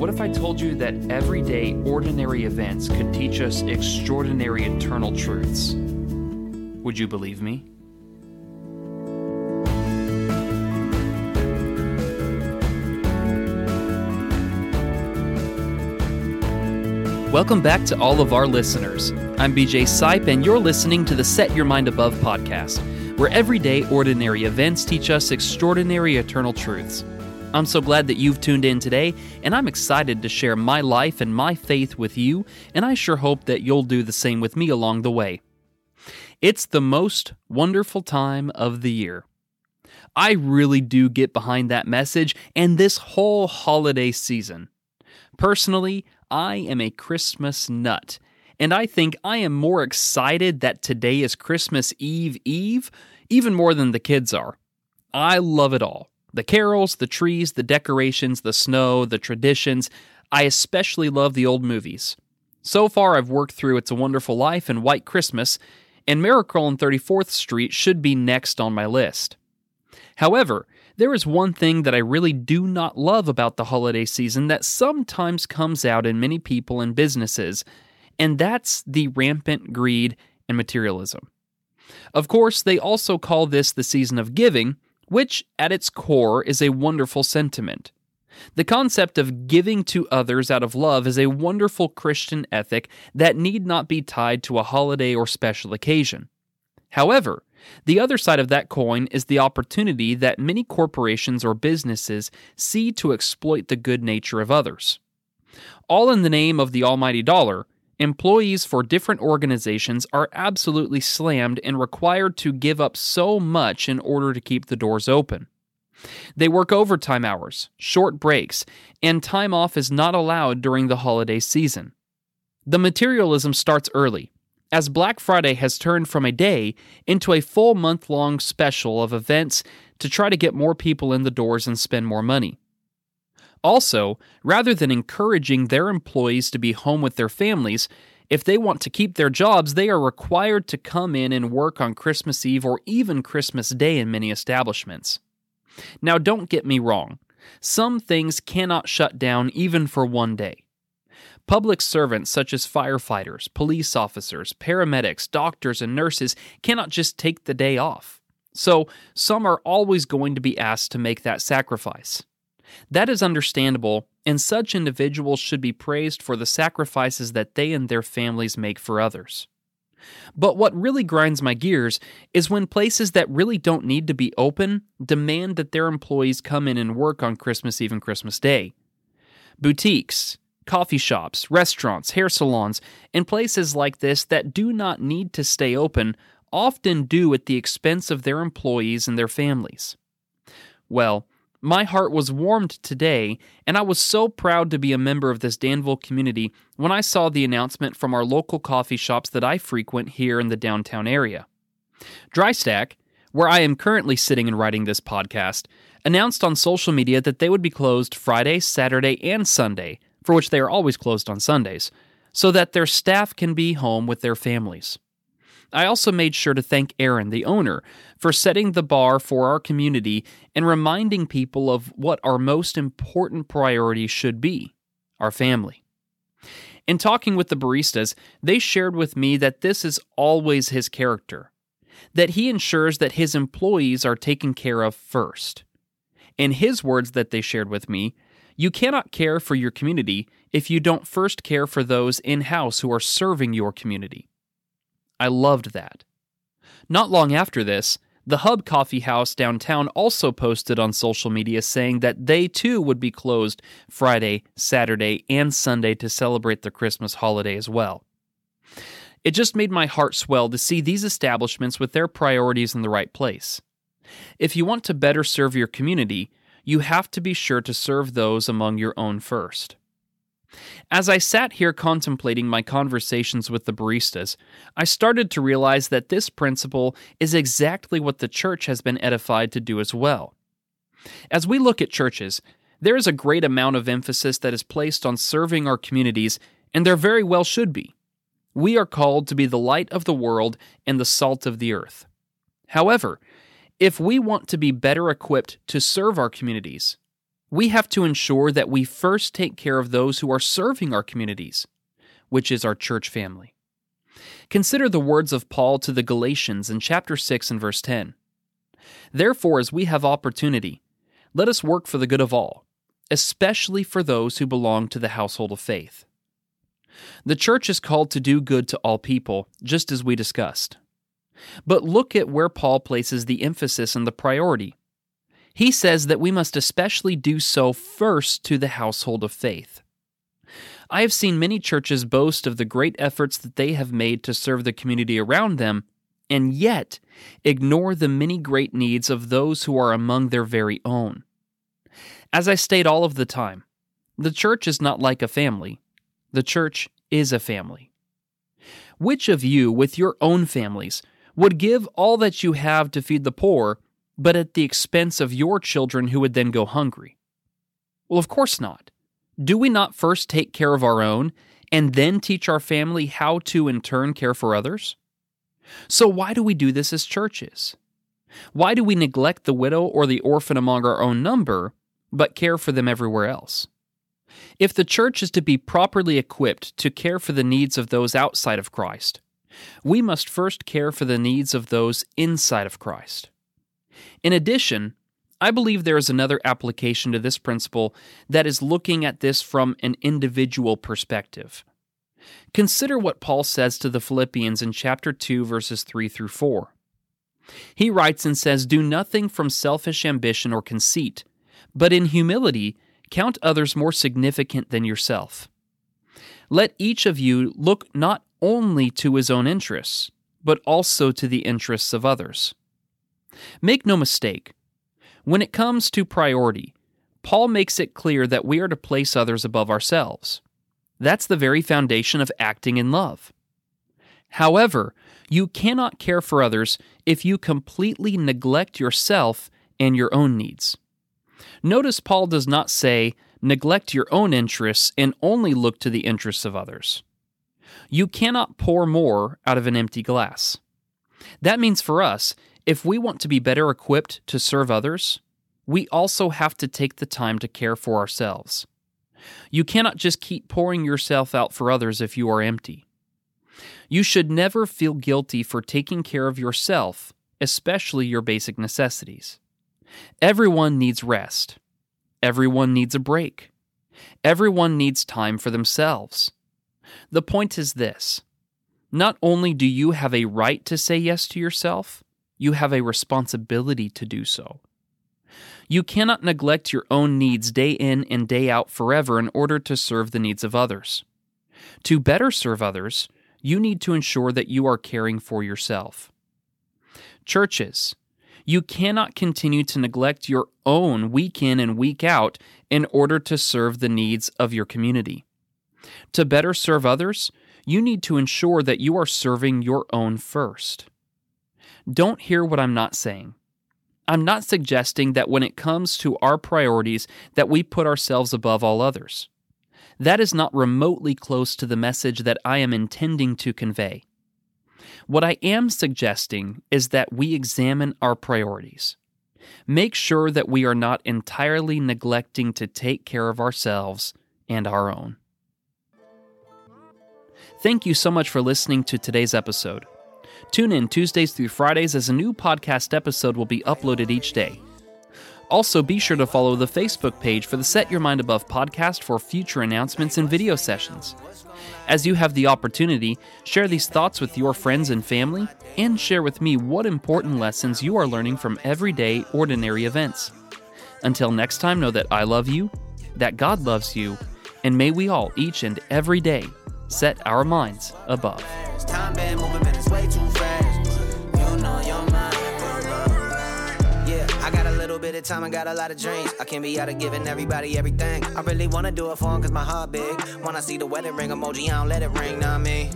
what if I told you that everyday, ordinary events could teach us extraordinary eternal truths? Would you believe me? Welcome back to all of our listeners. I'm BJ Sipe, and you're listening to the Set Your Mind Above podcast, where everyday, ordinary events teach us extraordinary eternal truths. I'm so glad that you've tuned in today, and I'm excited to share my life and my faith with you, and I sure hope that you'll do the same with me along the way. It's the most wonderful time of the year. I really do get behind that message and this whole holiday season. Personally, I am a Christmas nut, and I think I am more excited that today is Christmas Eve Eve, even more than the kids are. I love it all. The carols, the trees, the decorations, the snow, the traditions. I especially love the old movies. So far, I've worked through It's a Wonderful Life and White Christmas, and Miracle on 34th Street should be next on my list. However, there is one thing that I really do not love about the holiday season that sometimes comes out in many people and businesses, and that's the rampant greed and materialism. Of course, they also call this the season of giving, which at its core is a wonderful sentiment. The concept of giving to others out of love is a wonderful Christian ethic that need not be tied to a holiday or special occasion. However, the other side of that coin is the opportunity that many corporations or businesses see to exploit the good nature of others. All in the name of the almighty dollar, Employees for different organizations are absolutely slammed and required to give up so much in order to keep the doors open. They work overtime hours, short breaks, and time off is not allowed during the holiday season. The materialism starts early, as Black Friday has turned from a day into a full month long special of events to try to get more people in the doors and spend more money. Also, rather than encouraging their employees to be home with their families, if they want to keep their jobs, they are required to come in and work on Christmas Eve or even Christmas Day in many establishments. Now, don't get me wrong, some things cannot shut down even for one day. Public servants such as firefighters, police officers, paramedics, doctors, and nurses cannot just take the day off. So, some are always going to be asked to make that sacrifice. That is understandable, and such individuals should be praised for the sacrifices that they and their families make for others. But what really grinds my gears is when places that really don't need to be open demand that their employees come in and work on Christmas Eve and Christmas Day. Boutiques, coffee shops, restaurants, hair salons, and places like this that do not need to stay open often do at the expense of their employees and their families. Well, my heart was warmed today, and I was so proud to be a member of this Danville community when I saw the announcement from our local coffee shops that I frequent here in the downtown area. Drystack, where I am currently sitting and writing this podcast, announced on social media that they would be closed Friday, Saturday, and Sunday, for which they are always closed on Sundays, so that their staff can be home with their families. I also made sure to thank Aaron, the owner, for setting the bar for our community and reminding people of what our most important priority should be our family. In talking with the baristas, they shared with me that this is always his character, that he ensures that his employees are taken care of first. In his words that they shared with me, you cannot care for your community if you don't first care for those in house who are serving your community. I loved that. Not long after this, the Hub Coffee House downtown also posted on social media saying that they too would be closed Friday, Saturday, and Sunday to celebrate the Christmas holiday as well. It just made my heart swell to see these establishments with their priorities in the right place. If you want to better serve your community, you have to be sure to serve those among your own first. As I sat here contemplating my conversations with the baristas, I started to realize that this principle is exactly what the church has been edified to do as well. As we look at churches, there is a great amount of emphasis that is placed on serving our communities, and there very well should be. We are called to be the light of the world and the salt of the earth. However, if we want to be better equipped to serve our communities, we have to ensure that we first take care of those who are serving our communities, which is our church family. Consider the words of Paul to the Galatians in chapter 6 and verse 10. Therefore, as we have opportunity, let us work for the good of all, especially for those who belong to the household of faith. The church is called to do good to all people, just as we discussed. But look at where Paul places the emphasis and the priority. He says that we must especially do so first to the household of faith. I have seen many churches boast of the great efforts that they have made to serve the community around them, and yet ignore the many great needs of those who are among their very own. As I state all of the time, the church is not like a family, the church is a family. Which of you, with your own families, would give all that you have to feed the poor but at the expense of your children who would then go hungry? Well, of course not. Do we not first take care of our own and then teach our family how to in turn care for others? So, why do we do this as churches? Why do we neglect the widow or the orphan among our own number, but care for them everywhere else? If the church is to be properly equipped to care for the needs of those outside of Christ, we must first care for the needs of those inside of Christ. In addition, I believe there is another application to this principle that is looking at this from an individual perspective. Consider what Paul says to the Philippians in chapter 2, verses 3 through 4. He writes and says, Do nothing from selfish ambition or conceit, but in humility count others more significant than yourself. Let each of you look not only to his own interests, but also to the interests of others. Make no mistake, when it comes to priority, Paul makes it clear that we are to place others above ourselves. That's the very foundation of acting in love. However, you cannot care for others if you completely neglect yourself and your own needs. Notice Paul does not say, neglect your own interests and only look to the interests of others. You cannot pour more out of an empty glass. That means for us, if we want to be better equipped to serve others, we also have to take the time to care for ourselves. You cannot just keep pouring yourself out for others if you are empty. You should never feel guilty for taking care of yourself, especially your basic necessities. Everyone needs rest. Everyone needs a break. Everyone needs time for themselves. The point is this not only do you have a right to say yes to yourself, you have a responsibility to do so. You cannot neglect your own needs day in and day out forever in order to serve the needs of others. To better serve others, you need to ensure that you are caring for yourself. Churches, you cannot continue to neglect your own week in and week out in order to serve the needs of your community. To better serve others, you need to ensure that you are serving your own first. Don't hear what I'm not saying. I'm not suggesting that when it comes to our priorities that we put ourselves above all others. That is not remotely close to the message that I am intending to convey. What I am suggesting is that we examine our priorities. Make sure that we are not entirely neglecting to take care of ourselves and our own. Thank you so much for listening to today's episode. Tune in Tuesdays through Fridays as a new podcast episode will be uploaded each day. Also, be sure to follow the Facebook page for the Set Your Mind Above podcast for future announcements and video sessions. As you have the opportunity, share these thoughts with your friends and family, and share with me what important lessons you are learning from everyday, ordinary events. Until next time, know that I love you, that God loves you, and may we all, each and every day, set our minds above. Yeah, I got a little bit of time, I got a lot of dreams. I can't be out of giving everybody everything. I really wanna do it for 'em cause my heart big. When I see the wedding ring emoji, I don't let it ring, know I mean?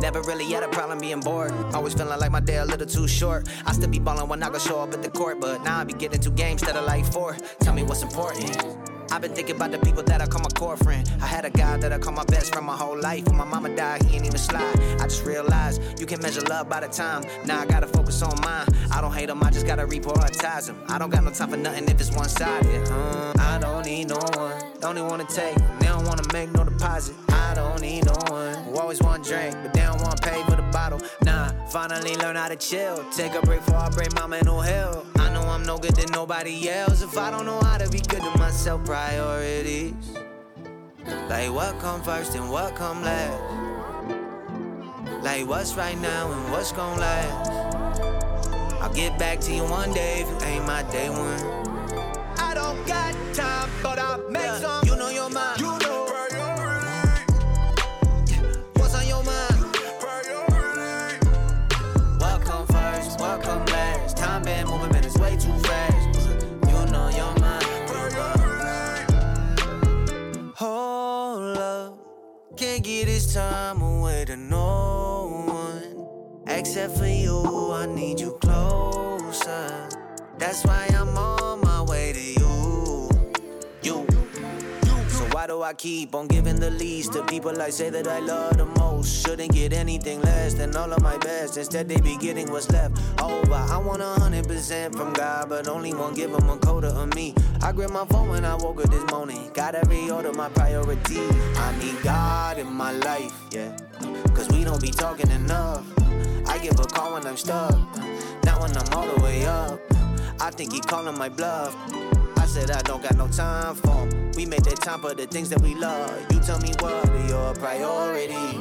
Never really had a problem being bored. Always feeling like my day a little too short. I still be ballin' when I go show up at the court, but now I be getting two games instead of like four. Tell me what's important. I've been thinking about the people that I call my core friend. I had a guy that I call my best friend my whole life. When my mama died, he ain't even slide. I just realized you can measure love by the time. Now I gotta focus on mine. I don't hate him, I just gotta reprioritize him. I don't got no time for nothing if it's one sided. Uh, I don't need no one. Don't even wanna take. They don't wanna make no deposit. I don't need no one who always want drink, but they don't want pay for the bottle. Nah, finally learn how to chill. Take a break before I break my mental health. I'm no good to nobody else. If I don't know how to be good to myself, priorities. Like what come first and what come last. Like what's right now and what's gon' last. I'll get back to you one day if you ain't my day one. I don't got time, but I'll make some. Can't get this time away to no one. Except for you, I need you closer. That's why I'm on do I keep on giving the least to people I say that I love the most? Shouldn't get anything less than all of my best. Instead, they be getting what's left oh, over. I want a hundred percent from God, but only won't give him a quarter of me. I grabbed my phone when I woke up this morning. Got every order my priority. I need God in my life, yeah. Cause we don't be talking enough. I give a call when I'm stuck, not when I'm all the way up. I think he calling my bluff. Said I don't got no time for. We made that time for the things that we love. You tell me what are your priorities?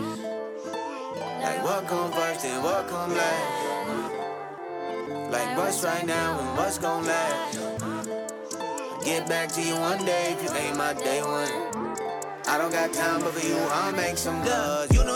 Like what come first and what come last? Like what's right now and what's gon' last? Get back to you one day if you ain't my day one. I don't got time, but for you, I'll make some love. You know.